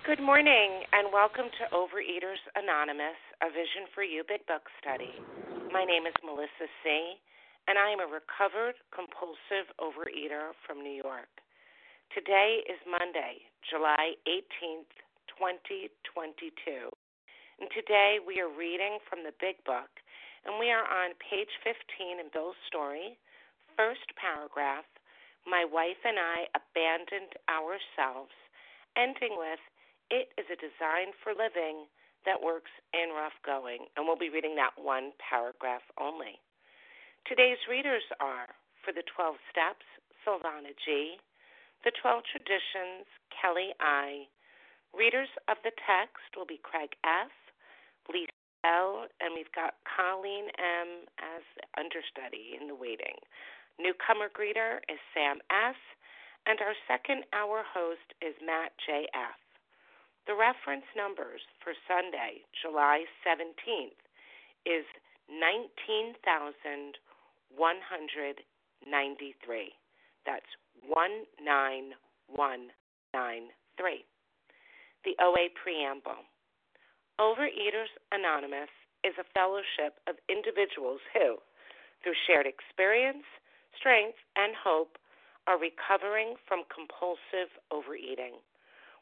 Good morning, and welcome to Overeaters Anonymous, a Vision for You Big Book study. My name is Melissa C., and I am a recovered compulsive overeater from New York. Today is Monday, July 18th, 2022. And today we are reading from the Big Book, and we are on page 15 in Bill's story, first paragraph My wife and I abandoned ourselves, ending with it is a design for living that works in rough going. And we'll be reading that one paragraph only. Today's readers are for the 12 steps, Silvana G., the 12 traditions, Kelly I. Readers of the text will be Craig F., Lisa L., and we've got Colleen M. as understudy in the waiting. Newcomer greeter is Sam S., and our second hour host is Matt J. The reference numbers for Sunday, July 17th, is 19,193. That's 19193. The OA Preamble Overeaters Anonymous is a fellowship of individuals who, through shared experience, strength, and hope, are recovering from compulsive overeating.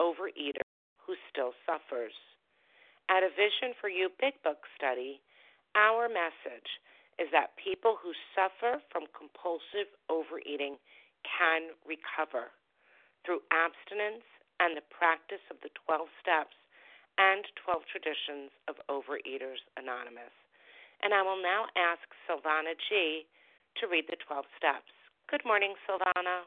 overeater who still suffers. At a Vision for You Big Book study, our message is that people who suffer from compulsive overeating can recover through abstinence and the practice of the 12 steps and 12 traditions of Overeaters Anonymous. And I will now ask Silvana G. to read the 12 steps. Good morning, Silvana.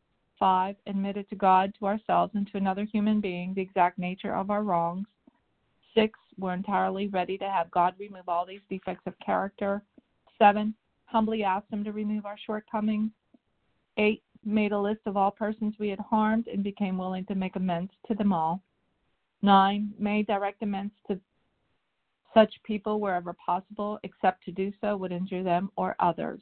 Five, admitted to God, to ourselves, and to another human being the exact nature of our wrongs. Six, were entirely ready to have God remove all these defects of character. Seven, humbly asked Him to remove our shortcomings. Eight, made a list of all persons we had harmed and became willing to make amends to them all. Nine, made direct amends to such people wherever possible, except to do so would injure them or others.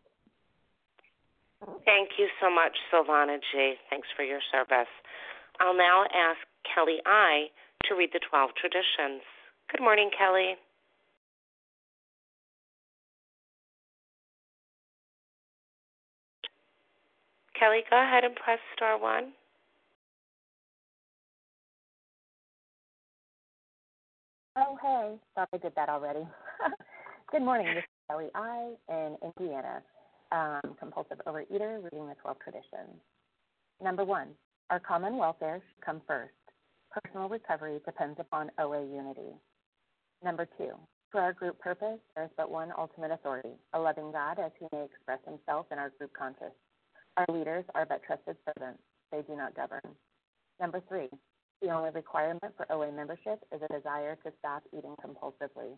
Thank you so much, Silvana G. Thanks for your service. I'll now ask Kelly I to read the 12 traditions. Good morning, Kelly. Kelly, go ahead and press star one. Oh, hey. Thought I did that already. Good morning. This is Kelly I in Indiana um, compulsive overeater, reading the 12 traditions. Number one, our common welfare should come first. Personal recovery depends upon OA unity. Number two, for our group purpose, there is but one ultimate authority, a loving God as he may express himself in our group conscience. Our leaders are but trusted servants. They do not govern. Number three, the only requirement for OA membership is a desire to stop eating compulsively.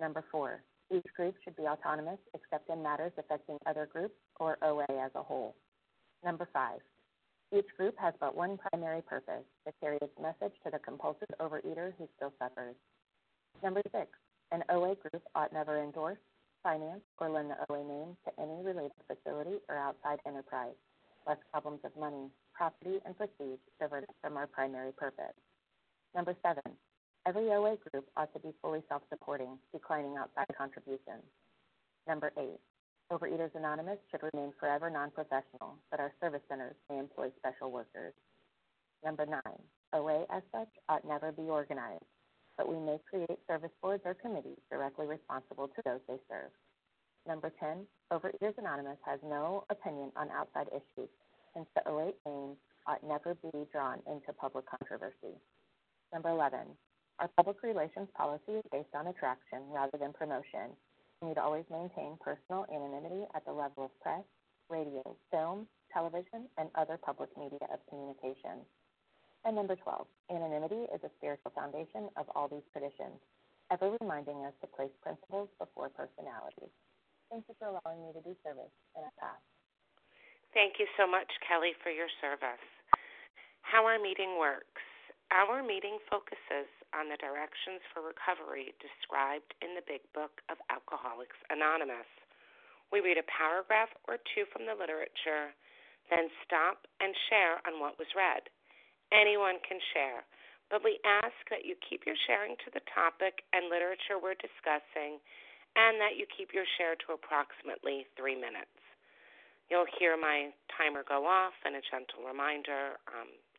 Number four, each group should be autonomous except in matters affecting other groups or OA as a whole. Number five, each group has but one primary purpose to carry its message to the compulsive overeater who still suffers. Number six, an OA group ought never endorse, finance, or lend the OA name to any related facility or outside enterprise, lest problems of money, property, and prestige divert us from our primary purpose. Number seven, every OA group ought to be fully self supporting, declining outside contributions. Number eight, Overeaters Anonymous should remain forever non professional, but our service centers may employ special workers. Number nine, OA as such ought never be organized, but we may create service boards or committees directly responsible to those they serve. Number 10, Overeaters Anonymous has no opinion on outside issues, since the OA name ought never be drawn into public controversy. Number 11, our public relations policy is based on attraction rather than promotion. We need to always maintain personal anonymity at the level of press, radio, film, television, and other public media of communication. And number 12, anonymity is a spiritual foundation of all these traditions, ever reminding us to place principles before personalities. Thank you for allowing me to do service, and I pass. Thank you so much, Kelly, for your service. How our meeting works. Our meeting focuses on the directions for recovery described in the Big Book of Alcoholics Anonymous. We read a paragraph or two from the literature, then stop and share on what was read. Anyone can share, but we ask that you keep your sharing to the topic and literature we're discussing, and that you keep your share to approximately three minutes. You'll hear my timer go off and a gentle reminder, um,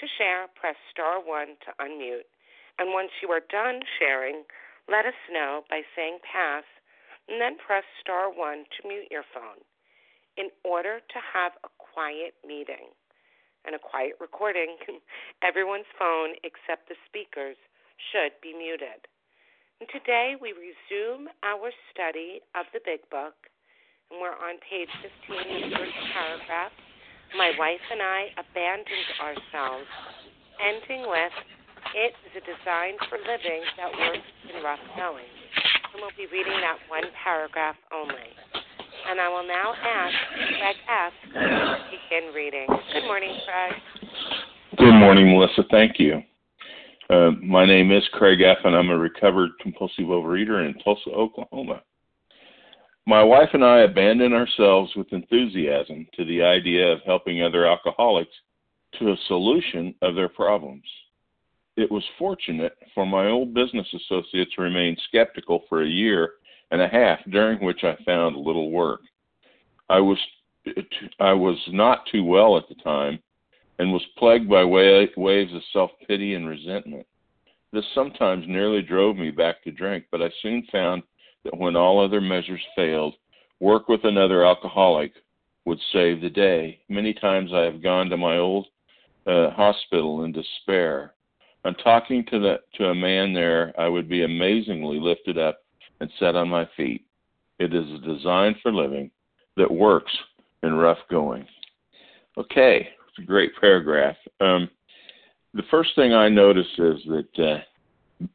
To share, press star 1 to unmute. And once you are done sharing, let us know by saying pass and then press star 1 to mute your phone in order to have a quiet meeting and a quiet recording, everyone's phone except the speaker's should be muted. And today we resume our study of the Big Book, and we're on page 15, the first paragraph. My wife and I abandoned ourselves, ending with, It is a design for living that works in rough going. And we'll be reading that one paragraph only. And I will now ask Craig F. to begin reading. Good morning, Craig. Good morning, Melissa. Thank you. Uh, my name is Craig F., and I'm a recovered compulsive overeater in Tulsa, Oklahoma. My wife and I abandon ourselves with enthusiasm to the idea of helping other alcoholics to a solution of their problems. It was fortunate for my old business associates to remain skeptical for a year and a half, during which I found little work. I was I was not too well at the time, and was plagued by waves of self pity and resentment. This sometimes nearly drove me back to drink, but I soon found that when all other measures failed, work with another alcoholic would save the day. Many times I have gone to my old uh, hospital in despair. On talking to the to a man there, I would be amazingly lifted up and set on my feet. It is a design for living that works in rough going. Okay, it's a great paragraph. Um, the first thing I notice is that,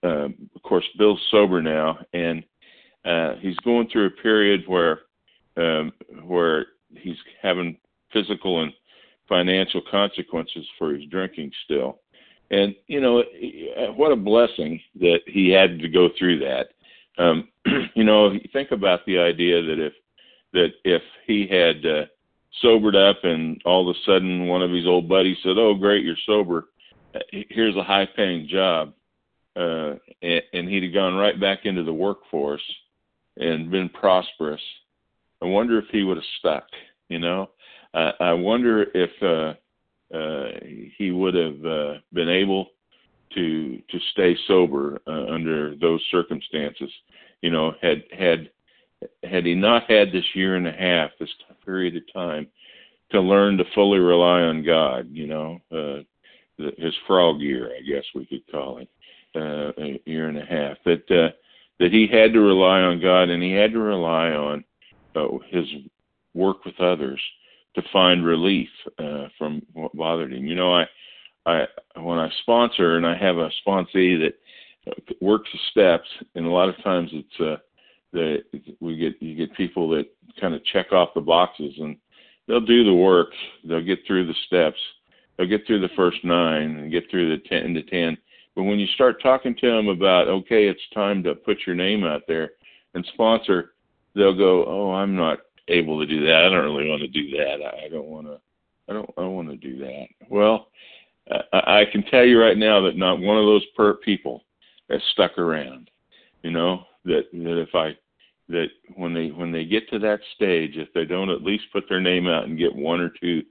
uh, uh, of course, Bill's sober now, and uh, he's going through a period where um, where he's having physical and financial consequences for his drinking still. And you know, what a blessing that he had to go through that. Um, you know, think about the idea that if that if he had uh, sobered up and all of a sudden one of his old buddies said, "Oh, great, you're sober. Here's a high-paying job," uh, and, and he'd have gone right back into the workforce and been prosperous, I wonder if he would have stuck. You know, I, I wonder if uh, uh, he would have uh, been able to to stay sober uh, under those circumstances. You know, had had had he not had this year and a half, this period of time, to learn to fully rely on God, you know, uh, the, his frog year, I guess we could call it, uh, a year and a half, that uh, that he had to rely on God and he had to rely on uh, his work with others to find relief uh, from what bothered him. You know, I, I when I sponsor and I have a sponsee that works the steps, and a lot of times it's uh, that we get you get people that kind of check off the boxes and they'll do the work, they'll get through the steps, they'll get through the first nine and get through the ten to ten. But when you start talking to them about okay, it's time to put your name out there and sponsor, they'll go, oh, I'm not able to do that. I don't really want to do that. I don't want to. I don't. I don't want to do that. Well, I, I can tell you right now that not one of those per people has stuck around. You know that that if I that when they when they get to that stage, if they don't at least put their name out and get one or two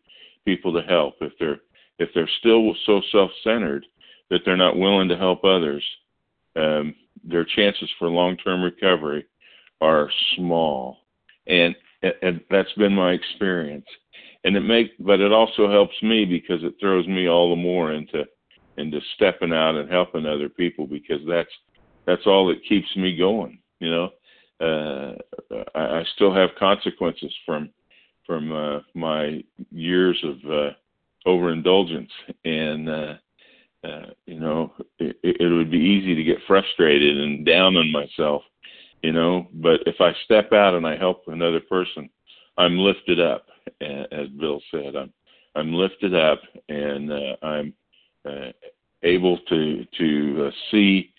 people to help, if they're if they're still so self-centered that they're not willing to help others, um, their chances for long-term recovery are small, and, and that's been my experience. And it make, but it also helps me because it throws me all the more into into stepping out and helping other people because that's that's all that keeps me going. You know, uh, I, I still have consequences from from uh, my years of uh, overindulgence, and uh, uh, you know, it, it would be easy to get frustrated and down on myself you know. But if I step out and I help another person, I'm lifted up, as Bill said. I'm I'm lifted up, and uh, I'm uh, able to to uh, see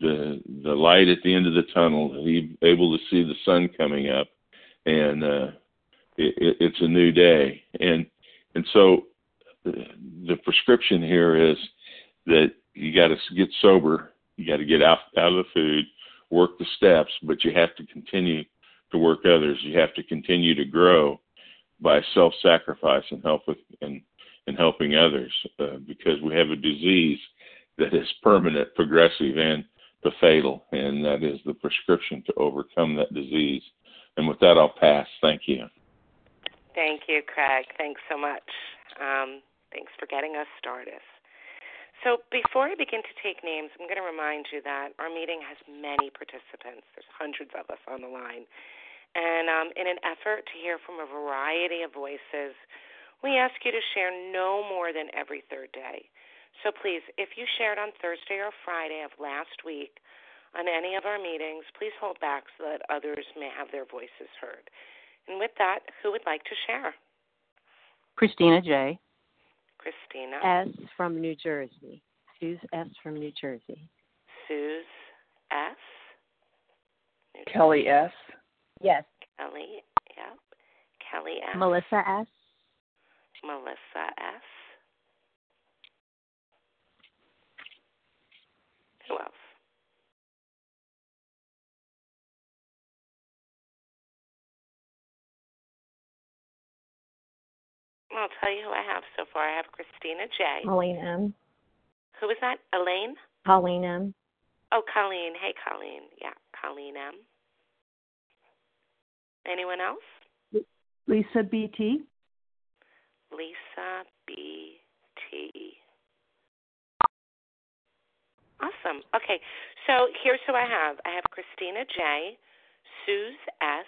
the the light at the end of the tunnel. Able to see the sun coming up, and uh, it, it's a new day. And and so the prescription here is that you got to get sober. You got to get out out of the food work the steps, but you have to continue to work others. You have to continue to grow by self-sacrifice and help with and and helping others uh, because we have a disease that is permanent, progressive, and the fatal, and that is the prescription to overcome that disease. And with that, I'll pass. Thank you. Thank you, Craig. Thanks so much. Um, thanks for getting us started. So before I begin to take names, I'm going to remind you that our meeting has many participants. There's hundreds of us on the line. And um, in an effort to hear from a variety of voices, we ask you to share no more than every third day. So please, if you shared on Thursday or Friday of last week on any of our meetings, please hold back so that others may have their voices heard. And with that, who would like to share? Christina J. Christina. S from New Jersey. Suze S from New Jersey. Suze S. New Kelly S. Yes. Kelly. Yep. Kelly S. Melissa S. Melissa S. Who else? I'll tell you who I have so far. I have Christina J. Colleen M. Who was that? Elaine? Colleen M. Oh, Colleen. Hey, Colleen. Yeah, Colleen M. Anyone else? Lisa BT. Lisa BT. Awesome. Okay, so here's who I have. I have Christina J, Suze S,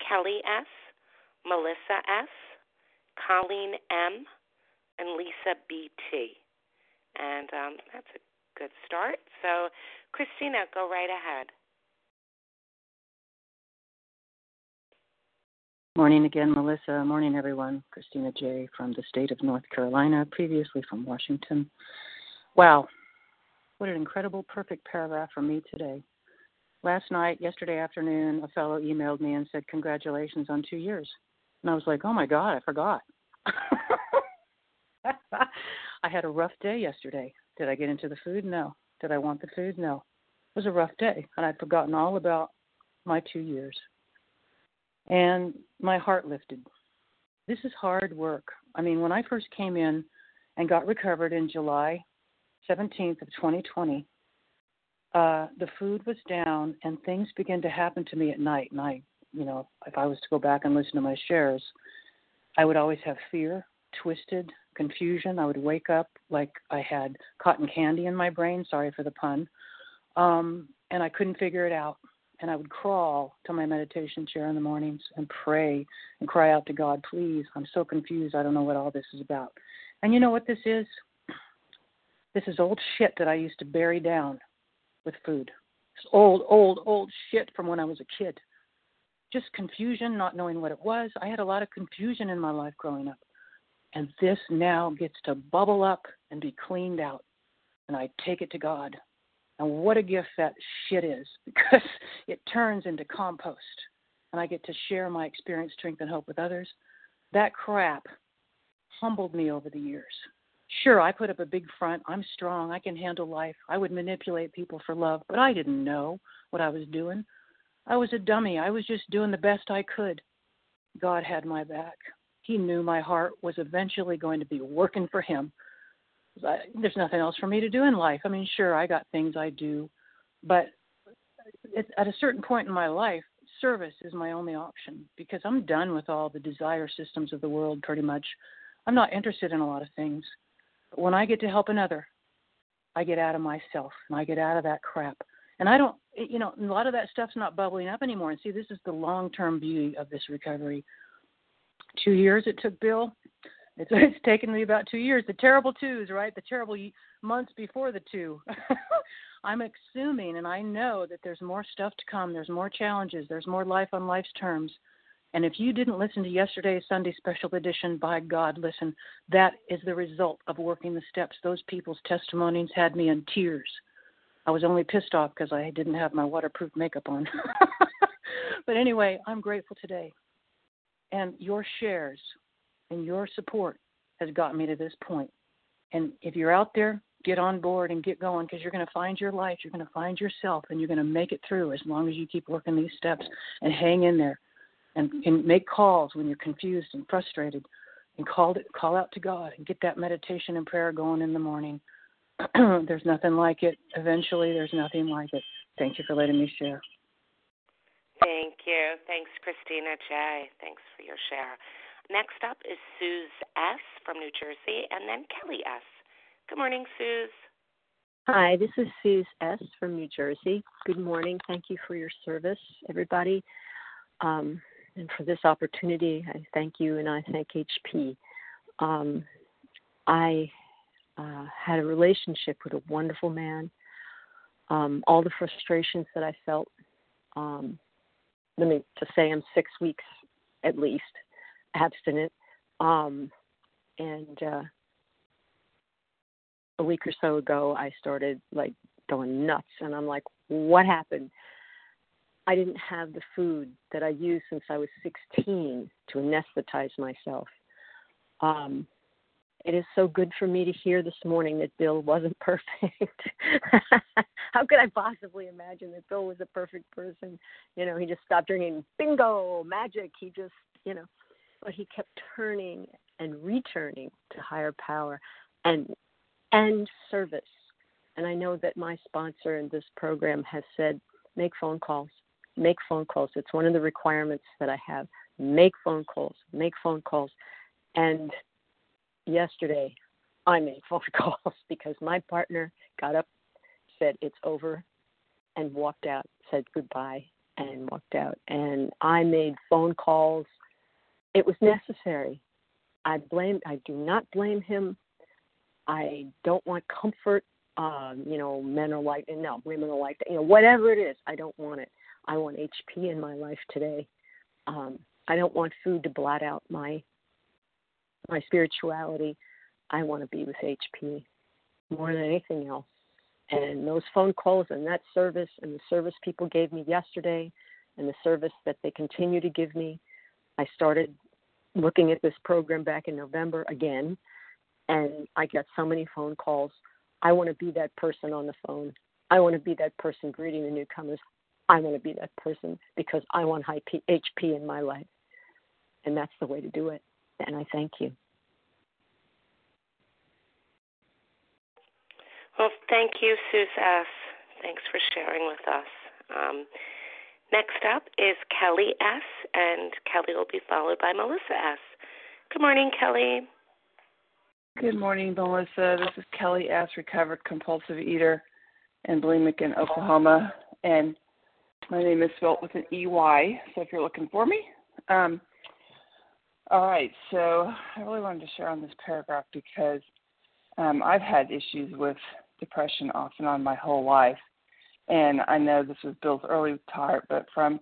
Kelly S, Melissa S, Colleen M, and Lisa BT. And um, that's a good start. So, Christina, go right ahead. Morning again, Melissa. Morning, everyone. Christina J. from the state of North Carolina, previously from Washington. Wow, what an incredible, perfect paragraph for me today. Last night, yesterday afternoon, a fellow emailed me and said, Congratulations on two years. And I was like, Oh my God, I forgot. I had a rough day yesterday. Did I get into the food? No. Did I want the food? No. It was a rough day, and I'd forgotten all about my two years. And my heart lifted. This is hard work. I mean, when I first came in and got recovered in July 17th of 2020, uh, the food was down and things began to happen to me at night. And I, you know, if I was to go back and listen to my shares, I would always have fear, twisted, confusion. I would wake up like I had cotton candy in my brain. Sorry for the pun. Um, and I couldn't figure it out. And I would crawl to my meditation chair in the mornings and pray and cry out to God, please, I'm so confused. I don't know what all this is about. And you know what this is? This is old shit that I used to bury down with food. It's old, old, old shit from when I was a kid. Just confusion, not knowing what it was. I had a lot of confusion in my life growing up. And this now gets to bubble up and be cleaned out. And I take it to God. And what a gift that shit is because it turns into compost. And I get to share my experience, strength, and hope with others. That crap humbled me over the years. Sure, I put up a big front. I'm strong. I can handle life. I would manipulate people for love, but I didn't know what I was doing. I was a dummy. I was just doing the best I could. God had my back. He knew my heart was eventually going to be working for Him. I, there's nothing else for me to do in life. I mean, sure, I got things I do, but at a certain point in my life, service is my only option because I'm done with all the desire systems of the world pretty much. I'm not interested in a lot of things. But when I get to help another, I get out of myself and I get out of that crap. And I don't, you know, a lot of that stuff's not bubbling up anymore. And see, this is the long term beauty of this recovery. Two years it took Bill. It's, it's taken me about two years. The terrible twos, right? The terrible months before the two. I'm assuming and I know that there's more stuff to come. There's more challenges. There's more life on life's terms. And if you didn't listen to yesterday's Sunday special edition, by God, listen, that is the result of working the steps. Those people's testimonies had me in tears. I was only pissed off because I didn't have my waterproof makeup on. but anyway, I'm grateful today. And your shares and your support has gotten me to this point. And if you're out there, get on board and get going because you're going to find your life, you're going to find yourself, and you're going to make it through as long as you keep working these steps and hang in there and, and make calls when you're confused and frustrated and call it, call out to God and get that meditation and prayer going in the morning. there's nothing like it. Eventually, there's nothing like it. Thank you for letting me share. Thank you. Thanks, Christina J. Thanks for your share. Next up is Suze S. from New Jersey, and then Kelly S. Good morning, Suze. Hi, this is Suze S. from New Jersey. Good morning. Thank you for your service, everybody. Um, and for this opportunity. I thank you and I thank HP. Um, I uh, had a relationship with a wonderful man. Um, all the frustrations that I felt, um, let me just say I'm six weeks at least abstinent. Um, and uh, a week or so ago, I started like going nuts. And I'm like, what happened? I didn't have the food that I used since I was 16 to anesthetize myself. Um, it is so good for me to hear this morning that Bill wasn't perfect. How could I possibly imagine that Bill was a perfect person? You know, he just stopped drinking. Bingo, magic. He just, you know, but he kept turning and returning to higher power and and service. And I know that my sponsor in this program has said make phone calls make phone calls. It's one of the requirements that I have. Make phone calls, make phone calls. And yesterday, I made phone calls because my partner got up, said it's over, and walked out, said goodbye, and walked out. And I made phone calls. It was necessary. I blame. I do not blame him. I don't want comfort. Um, you know, men are like no, women are like that. You know, whatever it is, I don't want it. I want HP in my life today. Um, I don't want food to blot out my my spirituality. I want to be with HP more than anything else. And those phone calls and that service and the service people gave me yesterday and the service that they continue to give me. I started looking at this program back in November again, and I got so many phone calls I want to be that person on the phone. I want to be that person greeting the newcomers. I want to be that person because I want HP in my life. And that's the way to do it. And I thank you. Well, thank you, Suze S. Thanks for sharing with us. Um, next up is Kelly S., and Kelly will be followed by Melissa S. Good morning, Kelly. Good morning, Melissa. This is Kelly S., recovered compulsive eater and bulimic in Oklahoma. And my name is spelled with an EY, so if you're looking for me. Um, all right, so I really wanted to share on this paragraph because um, I've had issues with depression off and on my whole life. And I know this was Bill's early part, but from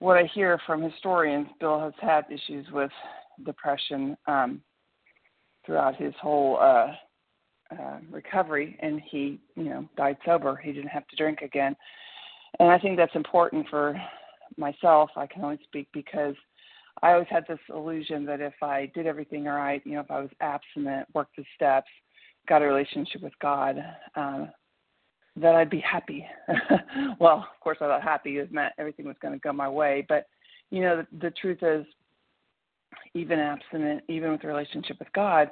what I hear from historians, Bill has had issues with depression um, throughout his whole uh, uh, recovery, and he, you know, died sober. He didn't have to drink again, and I think that's important for myself. I can only speak because I always had this illusion that if I did everything right, you know, if I was abstinent, worked the steps, got a relationship with God, uh, that I'd be happy. well, of course, I thought happy is meant everything was going to go my way, but you know, the, the truth is, even abstinent, even with a relationship with God,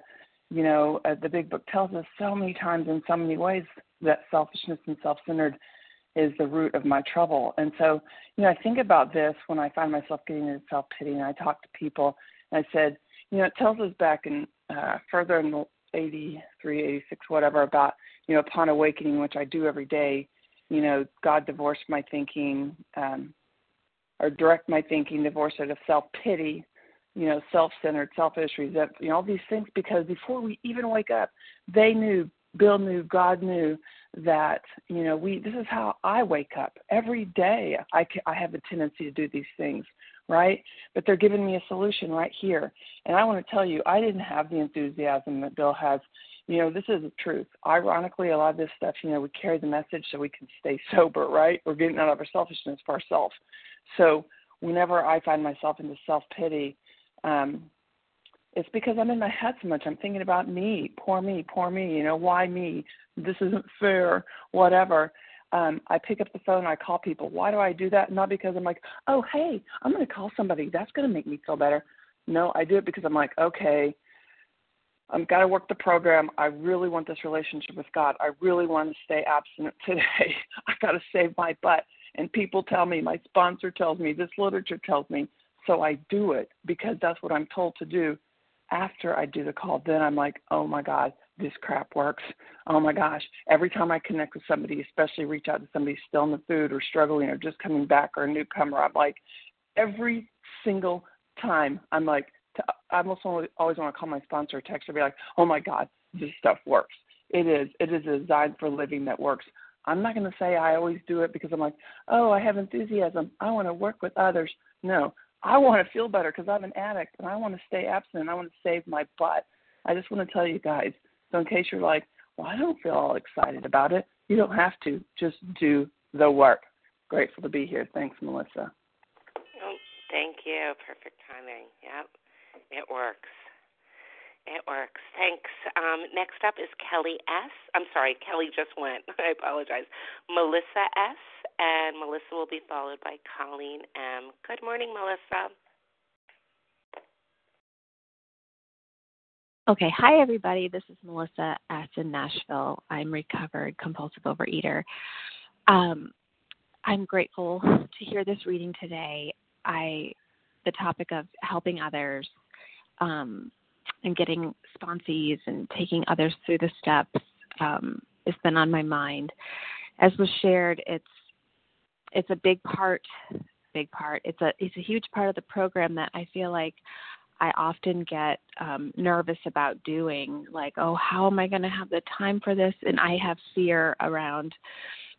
you know, uh, the Big Book tells us so many times in so many ways that selfishness and self-centered is the root of my trouble. And so, you know, I think about this when I find myself getting into self-pity, and I talk to people, and I said, you know, it tells us back in uh, further in the 83, 86, whatever, about, you know, upon awakening, which I do every day, you know, God divorced my thinking, um, or direct my thinking, divorce it of self pity, you know, self centered, selfish, resent, you know, all these things because before we even wake up, they knew, Bill knew, God knew that, you know, we, this is how I wake up every day. I, I have a tendency to do these things right? But they're giving me a solution right here. And I want to tell you, I didn't have the enthusiasm that Bill has. You know, this is the truth. Ironically, a lot of this stuff, you know, we carry the message so we can stay sober, right? We're getting out of our selfishness for ourselves. So whenever I find myself in the self pity, um, it's because I'm in my head so much. I'm thinking about me, poor me, poor me, you know, why me? This isn't fair, whatever um, I pick up the phone, I call people. Why do I do that? Not because I'm like, oh, hey, I'm going to call somebody. That's going to make me feel better. No, I do it because I'm like, okay, I've got to work the program. I really want this relationship with God. I really want to stay abstinent today. I've got to save my butt. And people tell me, my sponsor tells me, this literature tells me. So I do it because that's what I'm told to do. After I do the call, then I'm like, oh my God, this crap works. Oh my gosh. Every time I connect with somebody, especially reach out to somebody still in the food or struggling or just coming back or a newcomer, I'm like, every single time, I'm like, I almost always want to call my sponsor or text or be like, oh my God, this stuff works. It is. It is designed for living that works. I'm not going to say I always do it because I'm like, oh, I have enthusiasm. I want to work with others. No, I want to feel better because I'm an addict and I want to stay abstinent. And I want to save my butt. I just want to tell you guys, so in case you're like, well, I don't feel all excited about it, you don't have to. Just do the work. Grateful to be here. Thanks, Melissa. Oh, thank you. Perfect timing. Yep, it works. It works. Thanks. Um, next up is Kelly S. I'm sorry, Kelly just went. I apologize. Melissa S. And Melissa will be followed by Colleen M. Good morning, Melissa. Okay, hi everybody. This is Melissa S. in Nashville. I'm recovered compulsive overeater. Um, I'm grateful to hear this reading today. I, the topic of helping others um, and getting sponsees and taking others through the steps um, has been on my mind. As was shared, it's it's a big part, big part. It's a it's a huge part of the program that I feel like I often get um, nervous about doing, like, oh, how am I going to have the time for this? And I have fear around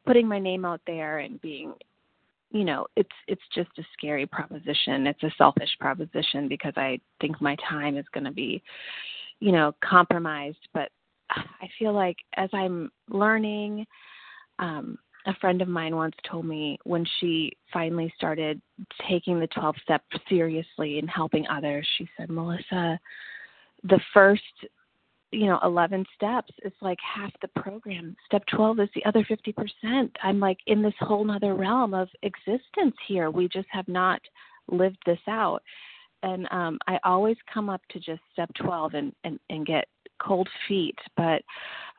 putting my name out there and being, you know, it's it's just a scary proposition. It's a selfish proposition because I think my time is going to be, you know, compromised. But I feel like as I'm learning, um, a friend of mine once told me when she finally started taking the 12 step seriously and helping others, she said, Melissa, the first you know 11 steps is like half the program. Step 12 is the other 50% i'm like in this whole nother realm of existence here. We just have not lived this out. And um i always come up to just step 12 and and, and get cold feet but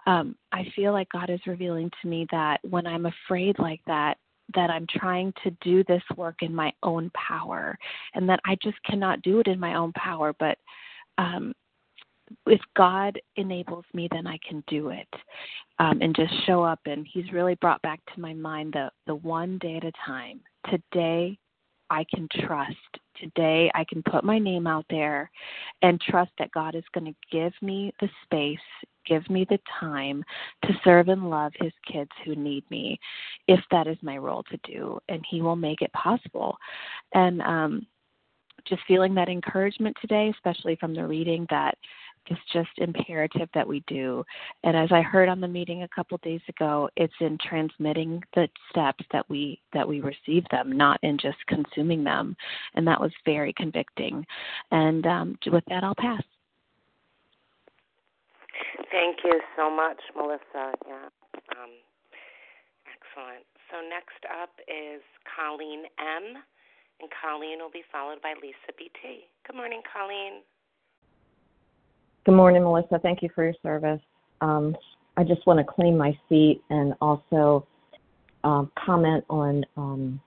um i feel like god is revealing to me that when i'm afraid like that that I'm trying to do this work in my own power and that I just cannot do it in my own power but um if God enables me, then I can do it, um, and just show up. And He's really brought back to my mind the the one day at a time. Today, I can trust. Today, I can put my name out there, and trust that God is going to give me the space, give me the time to serve and love His kids who need me, if that is my role to do, and He will make it possible. And um, just feeling that encouragement today, especially from the reading that it's just imperative that we do. And as I heard on the meeting a couple days ago, it's in transmitting the steps that we that we receive them, not in just consuming them. And that was very convicting. And um, with that, I'll pass. Thank you so much, Melissa. Yeah, um, excellent. So next up is Colleen M. And Colleen will be followed by Lisa BT. Good morning, Colleen. Good morning, Melissa. Thank you for your service. Um, I just want to claim my seat and also um, comment on um,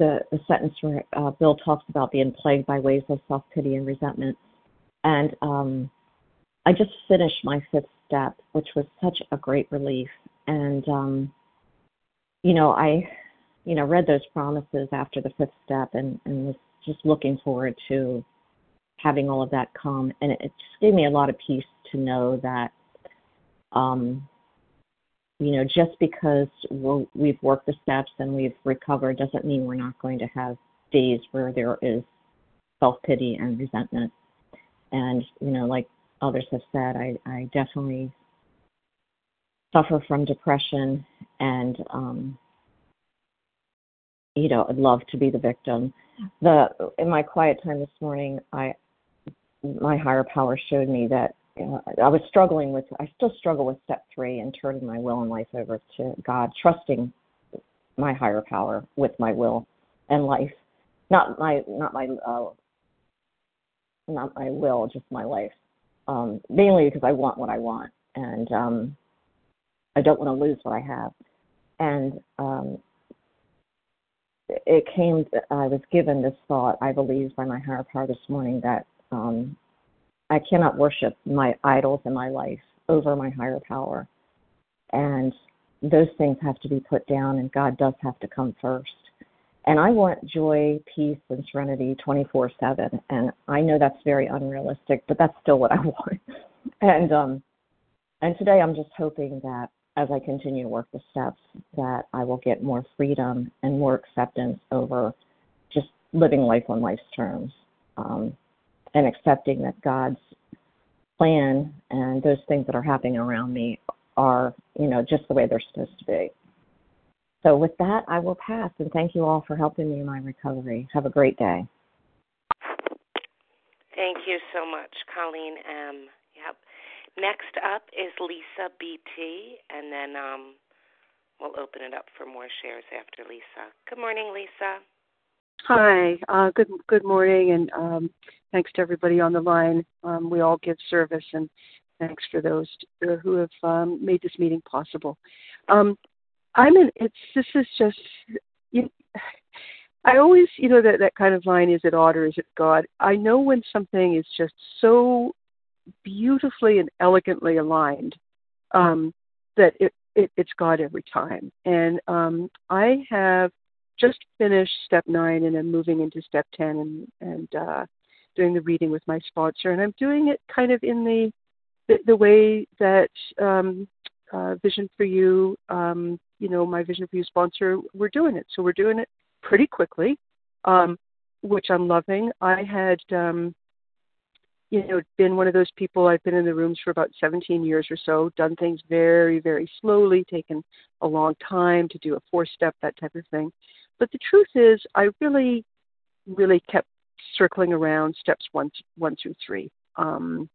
the, the, sentence where uh, Bill talks about being plagued by waves of self pity and resentment. And um, I just finished my fifth step, which was such a great relief. And um, you know, I you know read those promises after the fifth step and, and was just looking forward to having all of that come, and it, just gave me a lot of peace to know that, um, you know, just because we we've worked the steps and we've recovered doesn't mean we're not going to have days where there is self pity and resentment. And you know, like others have said, I, I definitely suffer from depression and um you know i'd love to be the victim the in my quiet time this morning i my higher power showed me that I was struggling with, I still struggle with step three and turning my will and life over to God, trusting my higher power with my will and life, not my, not my, uh, not my will, just my life. Um, mainly because I want what I want, and um, I don't want to lose what I have. And um, it came, I was given this thought, I believe, by my higher power this morning that um, I cannot worship my idols in my life over my higher power. And those things have to be put down, and God does have to come first. And I want joy, peace, and serenity 24 7. And I know that's very unrealistic, but that's still what I want. and, um, and today I'm just hoping that as I continue to work the steps, that I will get more freedom and more acceptance over just living life on life's terms. Um, and accepting that God's plan and those things that are happening around me are, you know, just the way they're supposed to be. So with that, I will pass and thank you all for helping me in my recovery. Have a great day. Thank you so much, Colleen M. Yep. Next up is Lisa BT, and then um, we'll open it up for more shares after Lisa. Good morning, Lisa. Hi. Uh, good good morning, and um, thanks to everybody on the line. Um, we all give service, and thanks for those who have um, made this meeting possible. Um, I'm in. It's this is just. You, I always, you know, that that kind of line: is it odd or is it God? I know when something is just so beautifully and elegantly aligned um, that it, it it's God every time. And um, I have just finished step nine and I'm moving into step 10 and, and uh, doing the reading with my sponsor. And I'm doing it kind of in the, the, the way that um, uh, Vision for You, um, you know, my Vision for You sponsor, we're doing it. So we're doing it pretty quickly, um, which I'm loving. I had, um, you know, been one of those people. I've been in the rooms for about 17 years or so, done things very, very slowly, taken a long time to do a four step, that type of thing. But the truth is, I really, really kept circling around steps one, one through three. Um,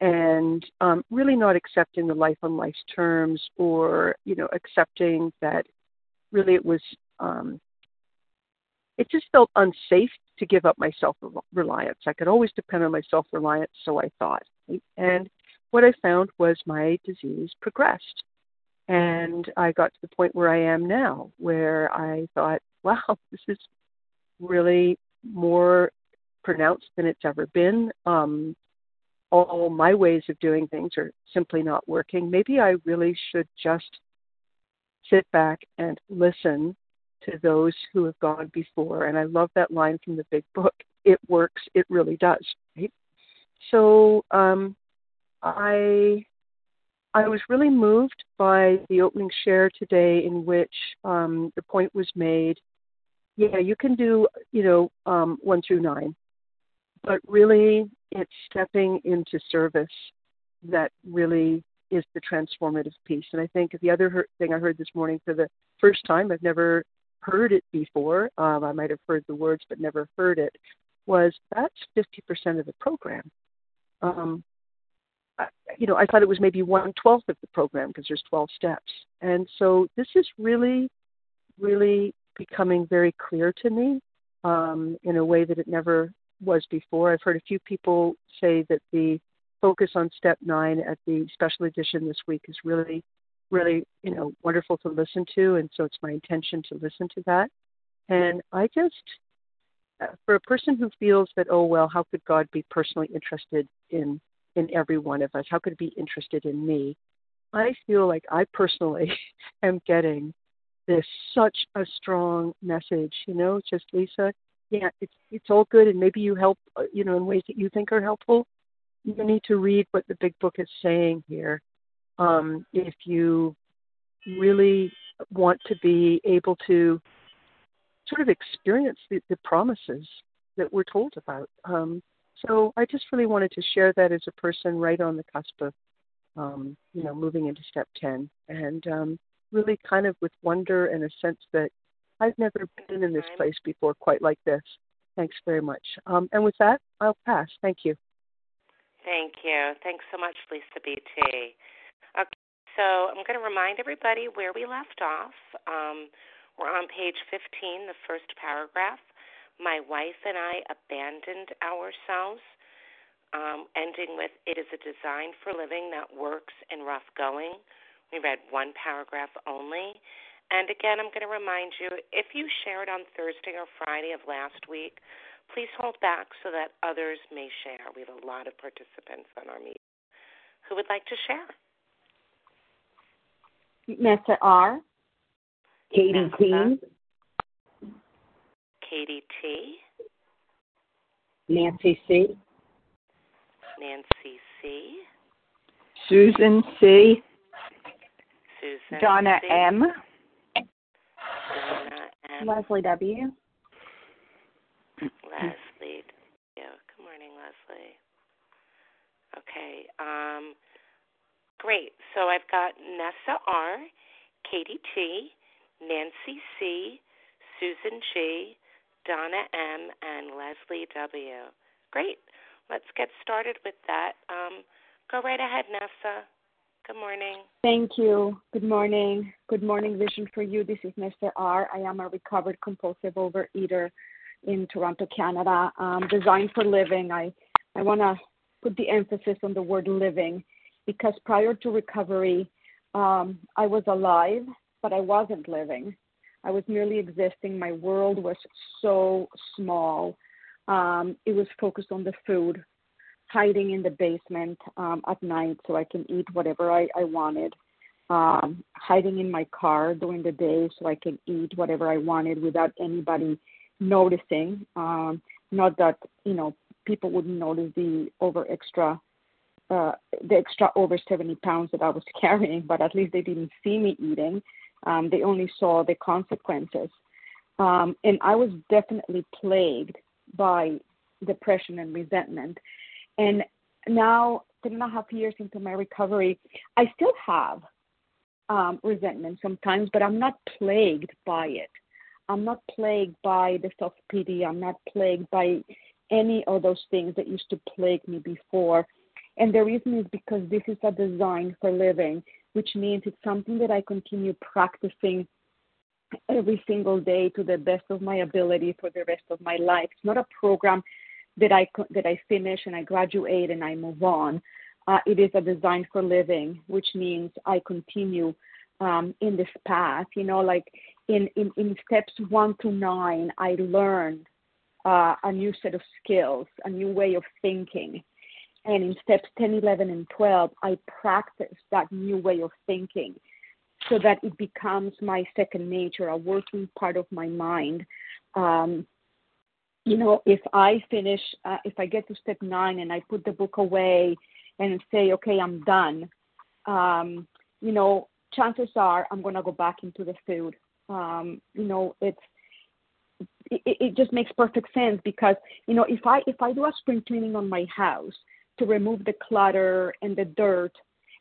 and um, really not accepting the life on life's terms or you know accepting that really it was um, it just felt unsafe to give up my self reliance. I could always depend on my self reliance, so I thought. And what I found was my disease progressed. And I got to the point where I am now, where I thought, wow, this is really more pronounced than it's ever been. Um, all my ways of doing things are simply not working. Maybe I really should just sit back and listen to those who have gone before. And I love that line from the big book. It works. It really does. Right? So um, I I was really moved by the opening share today, in which um, the point was made. Yeah, you can do you know um, one through nine, but really it's stepping into service that really is the transformative piece. And I think the other thing I heard this morning for the first time, I've never heard it before. Um, I might have heard the words, but never heard it. Was that's 50% of the program. Um, you know, I thought it was maybe one twelfth of the program because there's 12 steps. And so this is really, really becoming very clear to me um, in a way that it never was before. I've heard a few people say that the focus on step nine at the special edition this week is really really, you know, wonderful to listen to. And so it's my intention to listen to that. And I just, uh, for a person who feels that, oh, well, how could God be personally interested in, in every one of us? How could he be interested in me? I feel like I personally am getting this such a strong message, you know, just Lisa, yeah, it's it's all good and maybe you help uh, you know in ways that you think are helpful. You need to read what the big book is saying here um, if you really want to be able to sort of experience the, the promises that we're told about. Um, so I just really wanted to share that as a person right on the cusp of, um, you know, moving into step 10 and um, really kind of with wonder and a sense that I've never been in this place before quite like this. Thanks very much. Um, and with that, I'll pass. Thank you. Thank you. Thanks so much, Lisa BT. Okay, so I'm going to remind everybody where we left off. Um, we're on page 15, the first paragraph. My wife and I abandoned ourselves, um, ending with It is a design for living that works in rough going. We read one paragraph only. And again, I'm going to remind you if you shared on Thursday or Friday of last week, please hold back so that others may share. We have a lot of participants on our meeting who would like to share. Nessa R. Katie T. Katie T. Nancy C. Nancy C. Susan C. Susan Donna C. M. Donna M. Leslie W. Leslie W. Good morning, Leslie. Okay. Um, Great. So I've got Nessa R, Katie T, Nancy C, Susan G, Donna M, and Leslie W. Great. Let's get started with that. Um, go right ahead, Nessa. Good morning. Thank you. Good morning. Good morning, Vision for You. This is Mr. R. I am a recovered compulsive overeater in Toronto, Canada. Um, designed for living. I, I want to put the emphasis on the word living because prior to recovery, um, I was alive, but I wasn't living. I was merely existing. My world was so small. Um, it was focused on the food, hiding in the basement um, at night so I can eat whatever I, I wanted, um, hiding in my car during the day so I can eat whatever I wanted without anybody noticing. Um, not that you know people wouldn't notice the over extra uh, the extra over 70 pounds that I was carrying, but at least they didn't see me eating. Um, they only saw the consequences. Um, and I was definitely plagued by depression and resentment. And now, three and a half years into my recovery, I still have um, resentment sometimes, but I'm not plagued by it. I'm not plagued by the self pity. I'm not plagued by any of those things that used to plague me before And the reason is because this is a design for living, which means it's something that I continue practicing every single day to the best of my ability for the rest of my life. It's not a program that I that I finish and I graduate and I move on. Uh, it is a design for living, which means I continue um, in this path. You know, like in, in, in steps one to nine, I learned uh, a new set of skills, a new way of thinking. And in steps 10, 11, and 12, I practice that new way of thinking so that it becomes my second nature, a working part of my mind. Um, you know, if I finish, uh, if I get to step nine and I put the book away and say, okay, I'm done, um, you know, chances are I'm going to go back into the food. Um, you know, it's, it, it just makes perfect sense because, you know, if I, if I do a spring cleaning on my house to remove the clutter and the dirt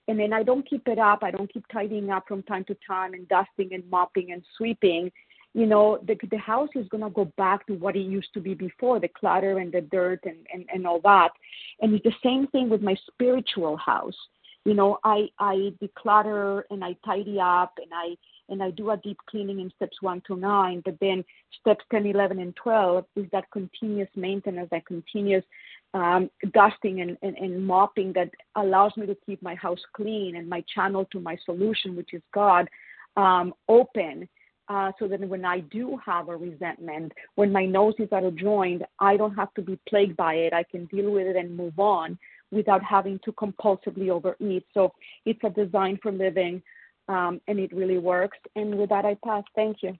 and then I don't keep it up. I don't keep tidying up from time to time and dusting and mopping and sweeping. You know, the the house is gonna go back to what it used to be before, the clutter and the dirt and, and, and all that. And it's the same thing with my spiritual house. You know, I I declutter and I tidy up and I and I do a deep cleaning in steps one to nine, but then steps 10, 11, and 12 is that continuous maintenance, that continuous um, dusting and, and, and mopping that allows me to keep my house clean and my channel to my solution, which is God, um, open. Uh, so that when I do have a resentment, when my noses are joined, I don't have to be plagued by it. I can deal with it and move on without having to compulsively overeat. So it's a design for living, um, and it really works. And with that, I pass. Thank you.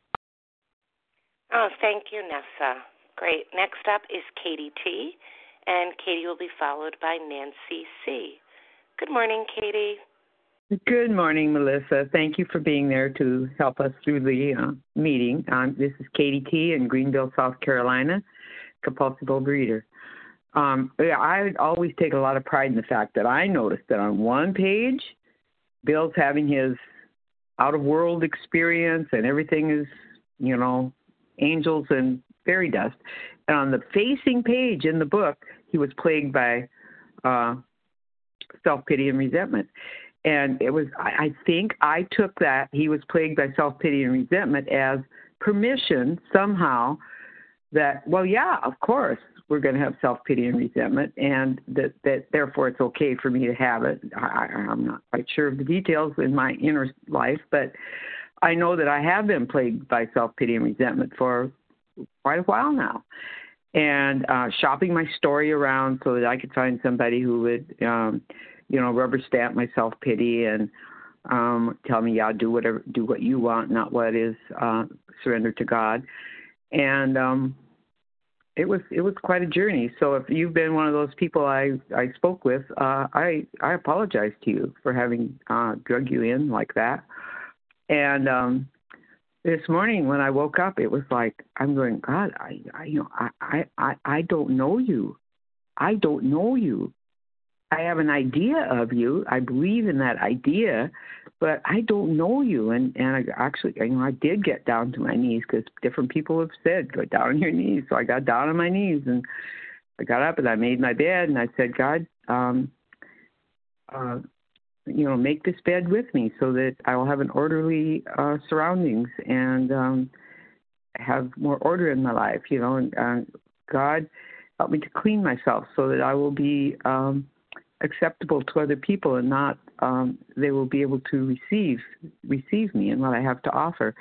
Oh, thank you, Nessa. Great. Next up is Katie T and Katie will be followed by Nancy C. Good morning, Katie. Good morning, Melissa. Thank you for being there to help us through the uh, meeting. Um, this is Katie T. in Greenville, South Carolina, compulsive overeater. Um, I always take a lot of pride in the fact that I noticed that on one page, Bill's having his out of world experience and everything is, you know, angels and fairy dust. And on the facing page in the book, he was plagued by uh, self pity and resentment. And it was, I, I think I took that he was plagued by self pity and resentment as permission somehow that, well, yeah, of course, we're going to have self pity and resentment, and that, that therefore it's okay for me to have it. I, I'm not quite sure of the details in my inner life, but I know that I have been plagued by self pity and resentment for quite a while now and uh, shopping my story around so that I could find somebody who would, um, you know, rubber stamp my self pity and um, tell me, yeah, do whatever, do what you want, not what is uh, surrendered to God. And um, it was it was quite a journey. So if you've been one of those people I I spoke with, uh, I I apologize to you for having uh, drug you in like that. And um, this morning when I woke up, it was like I'm going, God, I, I you know, I, I, I don't know you. I don't know you. I have an idea of you. I believe in that idea, but I don't know you. And and I actually, you know, I did get down to my knees because different people have said go down on your knees. So I got down on my knees and I got up and I made my bed and I said, God, um, uh, you know, make this bed with me so that I will have an orderly uh, surroundings and um, have more order in my life. You know, and uh, God help me to clean myself so that I will be um, acceptable to other people and not um, they will be able to receive receive me and what I have to offer.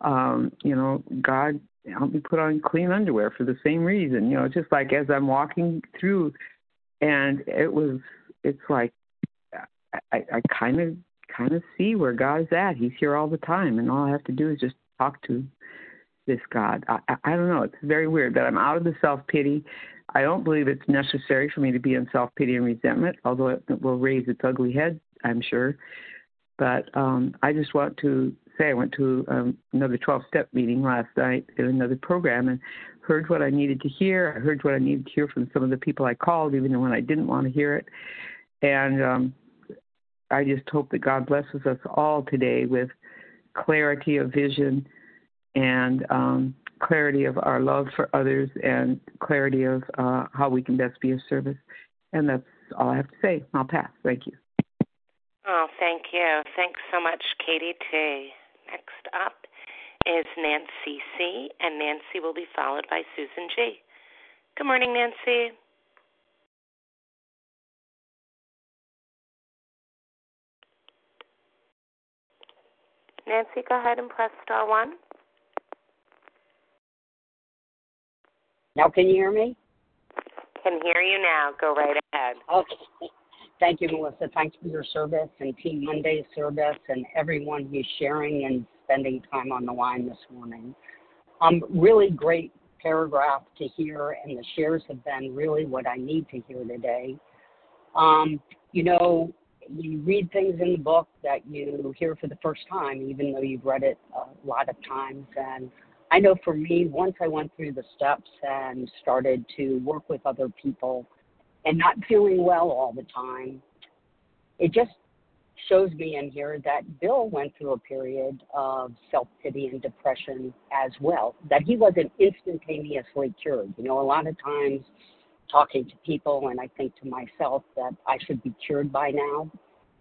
Um, you know, God help me put on clean underwear for the same reason. You know, just like as I'm walking through, and it was it's like I, I kind of kind of see where God is at. He's here all the time, and all I have to do is just talk to this God. I, I, I don't know. It's very weird that I'm out of the self pity. I don't believe it's necessary for me to be in self pity and resentment, although it will raise its ugly head, I'm sure. But um, I just want to say I went to um, another 12 step meeting last night in another program and heard what I needed to hear. I heard what I needed to hear from some of the people I called, even when I didn't want to hear it. And um, I just hope that God blesses us all today with clarity of vision and um, clarity of our love for others and clarity of uh, how we can best be of service. And that's all I have to say. I'll pass. Thank you. Oh, thank you. Thanks so much, Katie T. Next up is Nancy C., and Nancy will be followed by Susan G. Good morning, Nancy. Nancy, go ahead and press star one. Now, can you hear me? Can hear you now. Go right ahead. Okay. Thank you, Melissa. Thanks for your service and Team Monday's service and everyone who's sharing and spending time on the line this morning. Um, really great paragraph to hear, and the shares have been really what I need to hear today. Um, you know, you read things in the book that you hear for the first time, even though you've read it a lot of times. And I know for me, once I went through the steps and started to work with other people and not feeling well all the time, it just shows me in here that Bill went through a period of self pity and depression as well, that he wasn't instantaneously cured. You know, a lot of times talking to people, and I think to myself that I should be cured by now.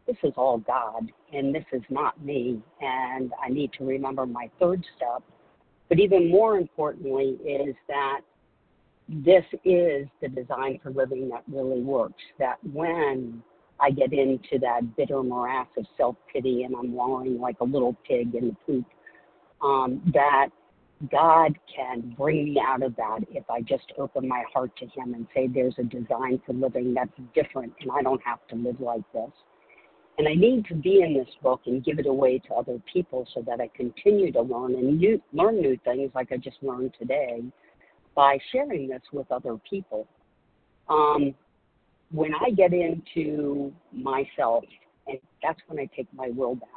This is all God, and this is not me. And I need to remember my third step. But even more importantly, is that this is the design for living that really works. That when I get into that bitter morass of self pity and I'm wallowing like a little pig in the poop, um, that God can bring me out of that if I just open my heart to Him and say, There's a design for living that's different, and I don't have to live like this. And I need to be in this book and give it away to other people so that I continue to learn and new, learn new things like I just learned today by sharing this with other people. Um, when I get into myself, and that's when I take my will back,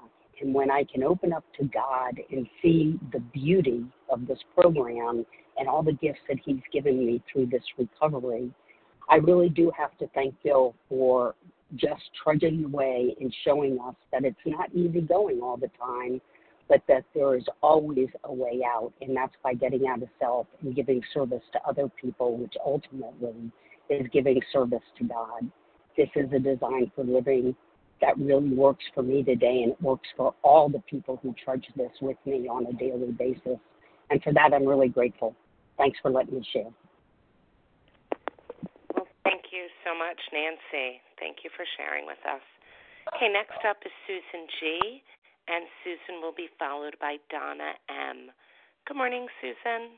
and when I can open up to God and see the beauty of this program and all the gifts that He's given me through this recovery, I really do have to thank Bill for just trudging away and showing us that it's not easy going all the time, but that there is always a way out, and that's by getting out of self and giving service to other people, which ultimately is giving service to God. This is a design for living that really works for me today, and it works for all the people who trudge this with me on a daily basis. And for that, I'm really grateful. Thanks for letting me share. Well, thank you so much, Nancy. Thank you for sharing with us. Okay, next up is Susan G and Susan will be followed by Donna M. Good morning, Susan.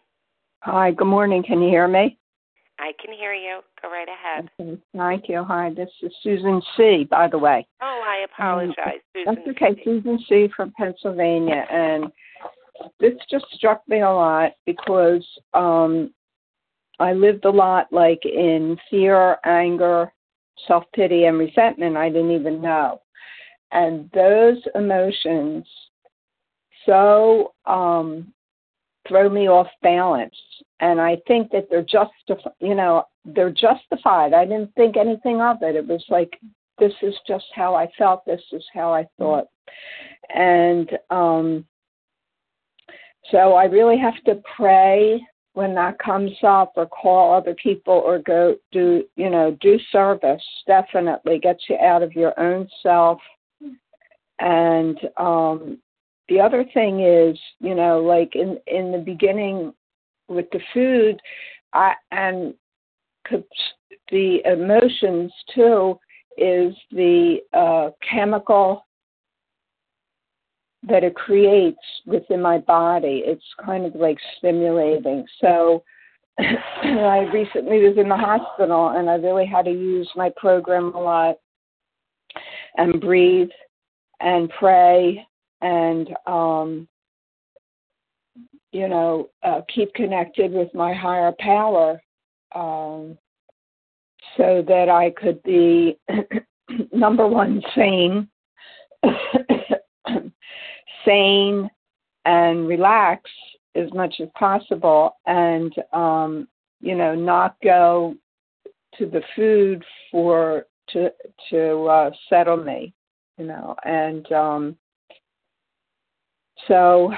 Hi, good morning. Can you hear me? I can hear you. Go right ahead. Okay. Thank you. Hi, this is Susan C., by the way. Oh, I apologize, um, Susan. That's okay. C. Susan C. from Pennsylvania. And this just struck me a lot because um, I lived a lot like in fear, anger, self pity, and resentment. I didn't even know and those emotions so um, throw me off balance. And I think that they're justified, you know, they're justified. I didn't think anything of it. It was like, this is just how I felt, this is how I thought. And um, so I really have to pray when that comes up or call other people or go do, you know, do service. Definitely gets you out of your own self and um, the other thing is, you know, like in in the beginning with the food, I and the emotions too is the uh, chemical that it creates within my body. It's kind of like stimulating. So I recently was in the hospital and I really had to use my program a lot and breathe and pray and um, you know uh, keep connected with my higher power um, so that I could be number one sane sane and relax as much as possible and um, you know not go to the food for to to uh, settle me you know and um so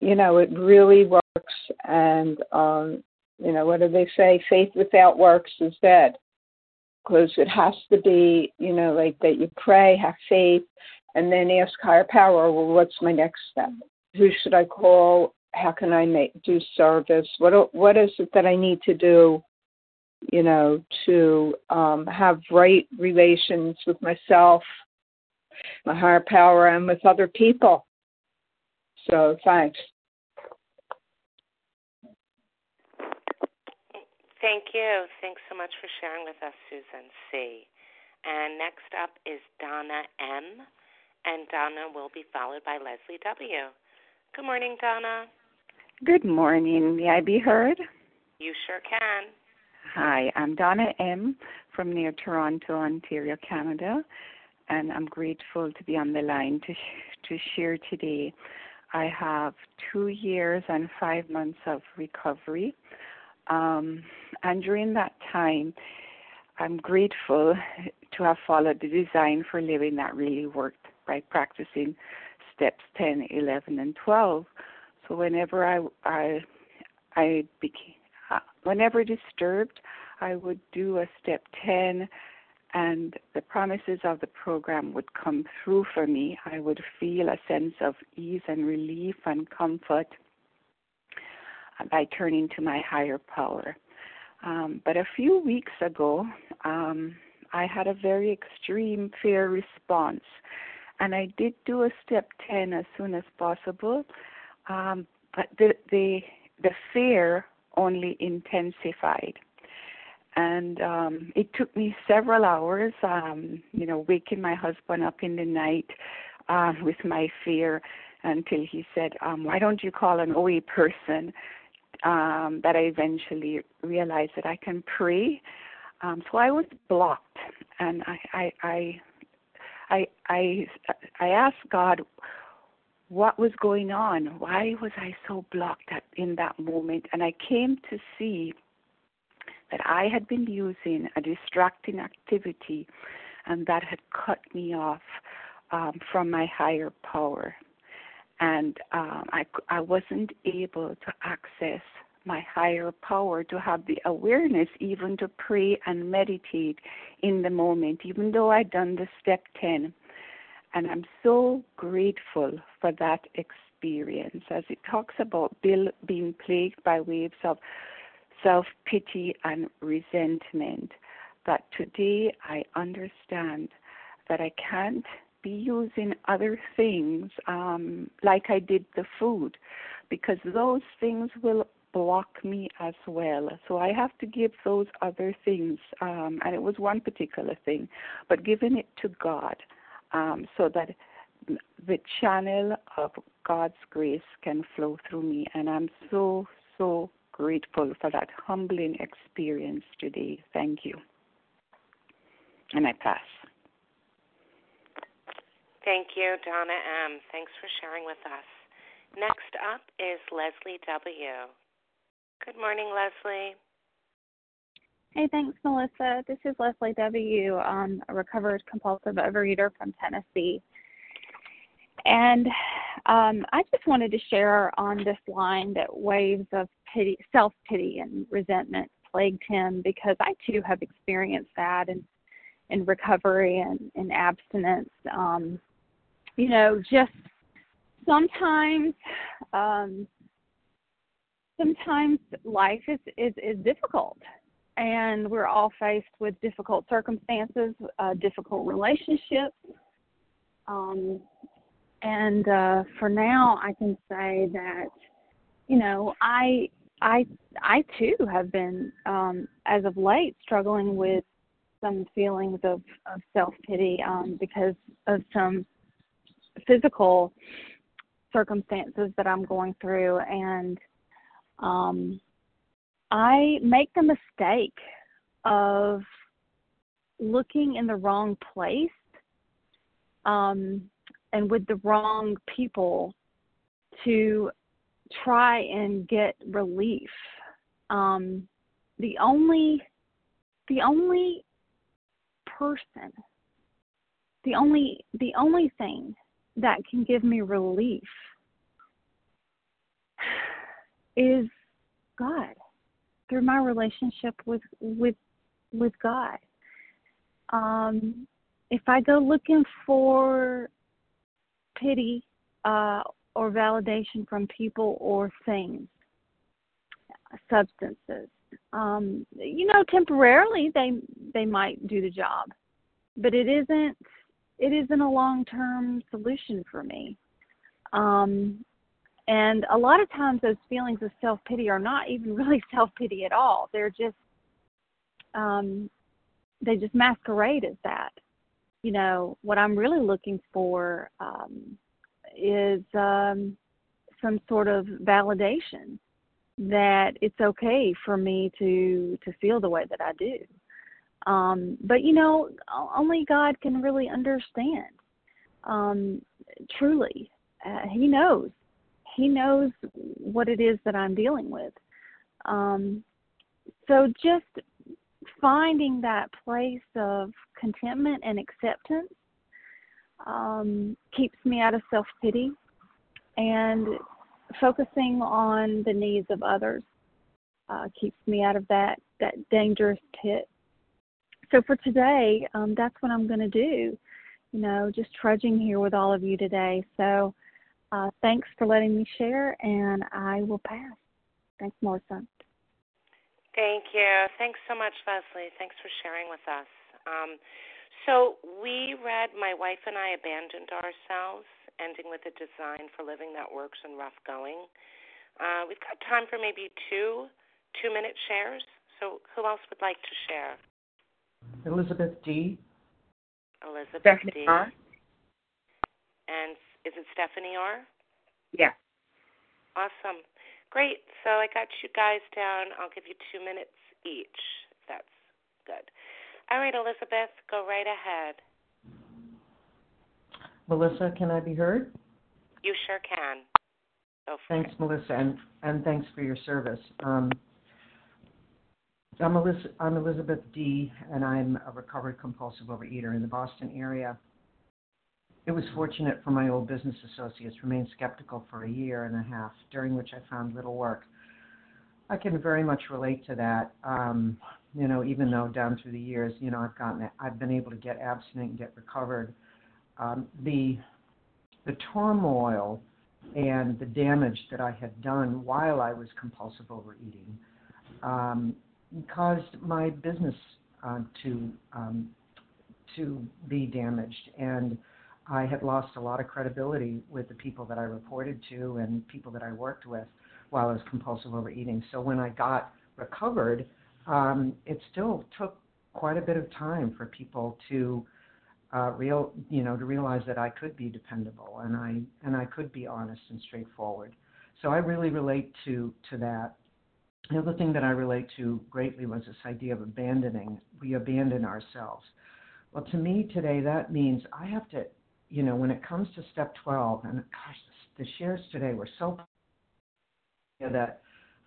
you know it really works and um you know what do they say? Faith without works is dead. Because it has to be, you know, like that you pray, have faith, and then ask higher power, well, what's my next step? Who should I call? How can I make do service? What what is it that I need to do? You know, to um, have right relations with myself, my higher power, and with other people. So thanks. Thank you. Thanks so much for sharing with us, Susan C. And next up is Donna M. And Donna will be followed by Leslie W. Good morning, Donna. Good morning. May I be heard? You sure can. Hi, I'm Donna M. from near Toronto, Ontario, Canada, and I'm grateful to be on the line to sh- to share today. I have two years and five months of recovery um, and during that time, I'm grateful to have followed the design for living that really worked by practicing steps 10, 11, and 12. So whenever I I I became uh, whenever disturbed, I would do a step 10 and the promises of the program would come through for me. I would feel a sense of ease and relief and comfort by turning to my higher power. Um, but a few weeks ago, um, I had a very extreme fear response, and I did do a step 10 as soon as possible. Um, but the, the the fear only intensified, and um, it took me several hours. Um, you know, waking my husband up in the night um, with my fear until he said, um, "Why don't you call an OA person?" um, that I eventually realized that I can pray. Um, so I was blocked, and I, I, I, I, I, I asked God what was going on. Why was I so blocked at, in that moment? And I came to see that I had been using a distracting activity, and that had cut me off um, from my higher power and um, I, I wasn't able to access my higher power to have the awareness even to pray and meditate in the moment, even though I'd done the step 10. And I'm so grateful for that experience as it talks about Bill being plagued by waves of self pity and resentment. That today I understand that I can't be using other things um, like I did the food because those things will block me as well. So I have to give those other things, um, and it was one particular thing, but giving it to God um, so that the channel of God's grace can flow through me. And I'm so, so grateful for that humbling experience today. Thank you. And I pass. Thank you, Donna M. Thanks for sharing with us. Next up is Leslie W. Good morning, Leslie. Hey, thanks, Melissa. This is Leslie W., um, a recovered compulsive overeater from Tennessee. And um, I just wanted to share on this line that waves of pity, self pity, and resentment plagued him because I too have experienced that in, in recovery and in abstinence. Um, you know, just sometimes um sometimes life is, is is difficult and we're all faced with difficult circumstances, uh difficult relationships. Um and uh for now I can say that you know, I I I too have been um as of late struggling with some feelings of, of self pity um because of some physical circumstances that I'm going through and um I make the mistake of looking in the wrong place um and with the wrong people to try and get relief. Um the only the only person the only the only thing that can give me relief is God through my relationship with with with God. Um, if I go looking for pity uh, or validation from people or things, substances, um, you know, temporarily they they might do the job, but it isn't it isn't a long term solution for me. Um, and a lot of times those feelings of self pity are not even really self pity at all. They're just um, they just masquerade as that. You know, what I'm really looking for um, is um, some sort of validation that it's okay for me to to feel the way that I do. Um, but you know, only God can really understand. Um, truly, uh, He knows. He knows what it is that I'm dealing with. Um, so just finding that place of contentment and acceptance um, keeps me out of self pity and focusing on the needs of others uh, keeps me out of that that dangerous pit. So for today, um, that's what I'm going to do. You know, just trudging here with all of you today. So uh, thanks for letting me share, and I will pass. Thanks, Melissa. Thank you. Thanks so much, Leslie. Thanks for sharing with us. Um, so we read My Wife and I Abandoned Ourselves ending with a design for living that works in rough going. Uh, we've got time for maybe two two minute shares. So who else would like to share? Elizabeth D. Elizabeth Stephanie D. R. And is it Stephanie R? Yeah. Awesome. Great. So I got you guys down. I'll give you two minutes each, if that's good. All right, Elizabeth, go right ahead. Melissa, can I be heard? You sure can. Go for Thanks, it. Melissa, and, and thanks for your service. Um, I'm, Eliz- I'm Elizabeth D., and I'm a recovered compulsive overeater in the Boston area. It was fortunate for my old business associates remained skeptical for a year and a half, during which I found little work. I can very much relate to that. Um, you know, even though down through the years, you know, I've gotten, I've been able to get abstinent and get recovered. Um, the the turmoil and the damage that I had done while I was compulsive overeating um, caused my business uh, to um, to be damaged, and I had lost a lot of credibility with the people that I reported to and people that I worked with while I was compulsive overeating. So when I got recovered, um, it still took quite a bit of time for people to uh, real, you know, to realize that I could be dependable and I and I could be honest and straightforward. So I really relate to to that. The other thing that I relate to greatly was this idea of abandoning. We abandon ourselves. Well, to me today, that means I have to, you know, when it comes to step 12, and gosh, the shares today were so that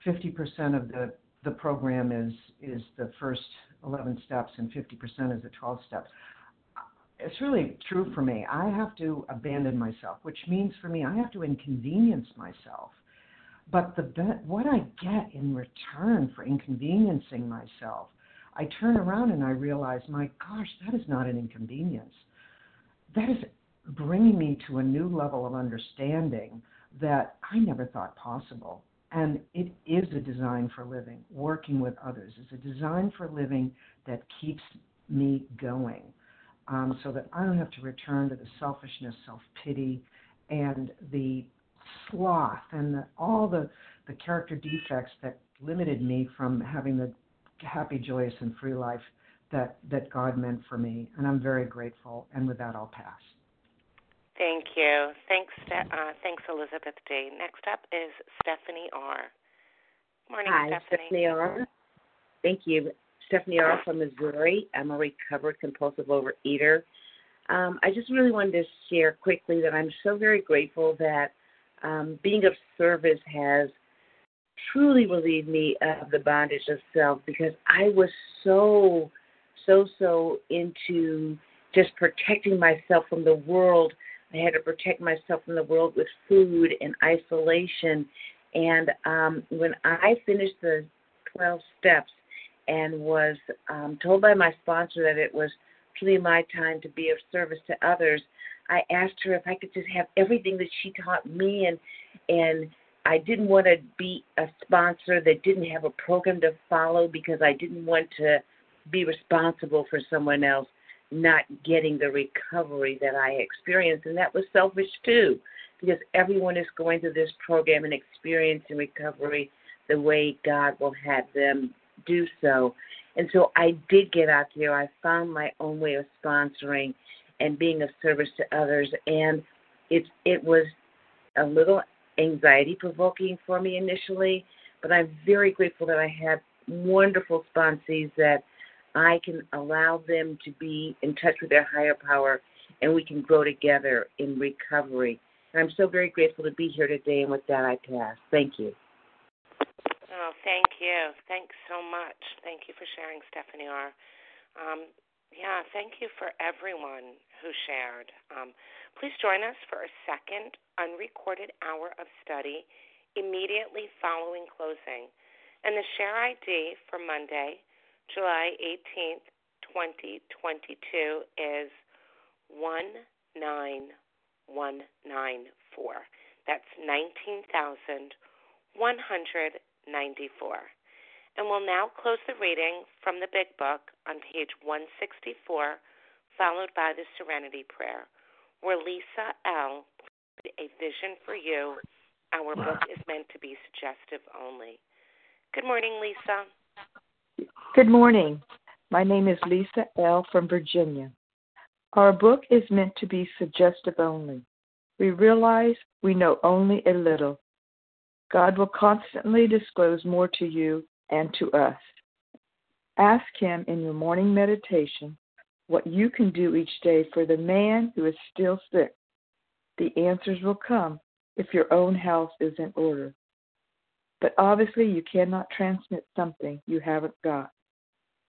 50% of the the program is is the first 11 steps and 50% is the 12 steps it's really true for me. I have to abandon myself, which means for me I have to inconvenience myself. But the what I get in return for inconveniencing myself, I turn around and I realize, my gosh, that is not an inconvenience. That is bringing me to a new level of understanding that I never thought possible. And it is a design for living. Working with others is a design for living that keeps me going um, so that I don't have to return to the selfishness, self pity, and the sloth and the, all the, the character defects that limited me from having the happy, joyous, and free life that, that God meant for me. And I'm very grateful. And with that, I'll pass. Thank you. Thanks, uh, thanks, Elizabeth D. Next up is Stephanie R. Morning, Hi, Stephanie. Stephanie R. Thank you. Stephanie R. from Missouri. I'm a recovered compulsive overeater. Um, I just really wanted to share quickly that I'm so very grateful that um, being of service has truly relieved me of the bondage of self because I was so, so, so into just protecting myself from the world. I had to protect myself from the world with food and isolation. And um, when I finished the 12 steps, and was um, told by my sponsor that it was truly my time to be of service to others, I asked her if I could just have everything that she taught me and and I didn't want to be a sponsor that didn't have a program to follow because I didn't want to be responsible for someone else not getting the recovery that I experienced. And that was selfish too, because everyone is going through this program and experiencing recovery the way God will have them do so. And so I did get out there. I found my own way of sponsoring and being of service to others. And it it was a little anxiety provoking for me initially, but I'm very grateful that I have wonderful sponsees that I can allow them to be in touch with their higher power and we can grow together in recovery. And I'm so very grateful to be here today. And with that, I pass. Thank you. Oh, thank you. Thanks so much. Thank you for sharing, Stephanie R. Um, yeah, thank you for everyone who shared. Um, please join us for a second unrecorded hour of study immediately following closing. And the share ID for Monday, July 18th, 2022 is 19194. That's 19,194. And we'll now close the reading from the Big Book on page 164, followed by the Serenity Prayer, where Lisa L. A Vision for You. Our book is meant to be suggestive only. Good morning, Lisa. Good morning. My name is Lisa L. from Virginia. Our book is meant to be suggestive only. We realize we know only a little. God will constantly disclose more to you and to us. Ask Him in your morning meditation what you can do each day for the man who is still sick. The answers will come if your own house is in order. But obviously, you cannot transmit something you haven't got.